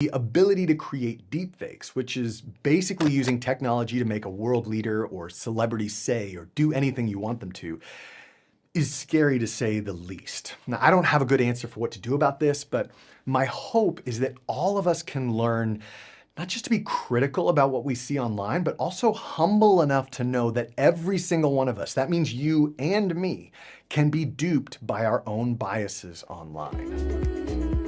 The ability to create deepfakes, which is basically using technology to make a world leader or celebrity say or do anything you want them to, is scary to say the least. Now, I don't have a good answer for what to do about this, but my hope is that all of us can learn not just to be critical about what we see online, but also humble enough to know that every single one of us, that means you and me, can be duped by our own biases online.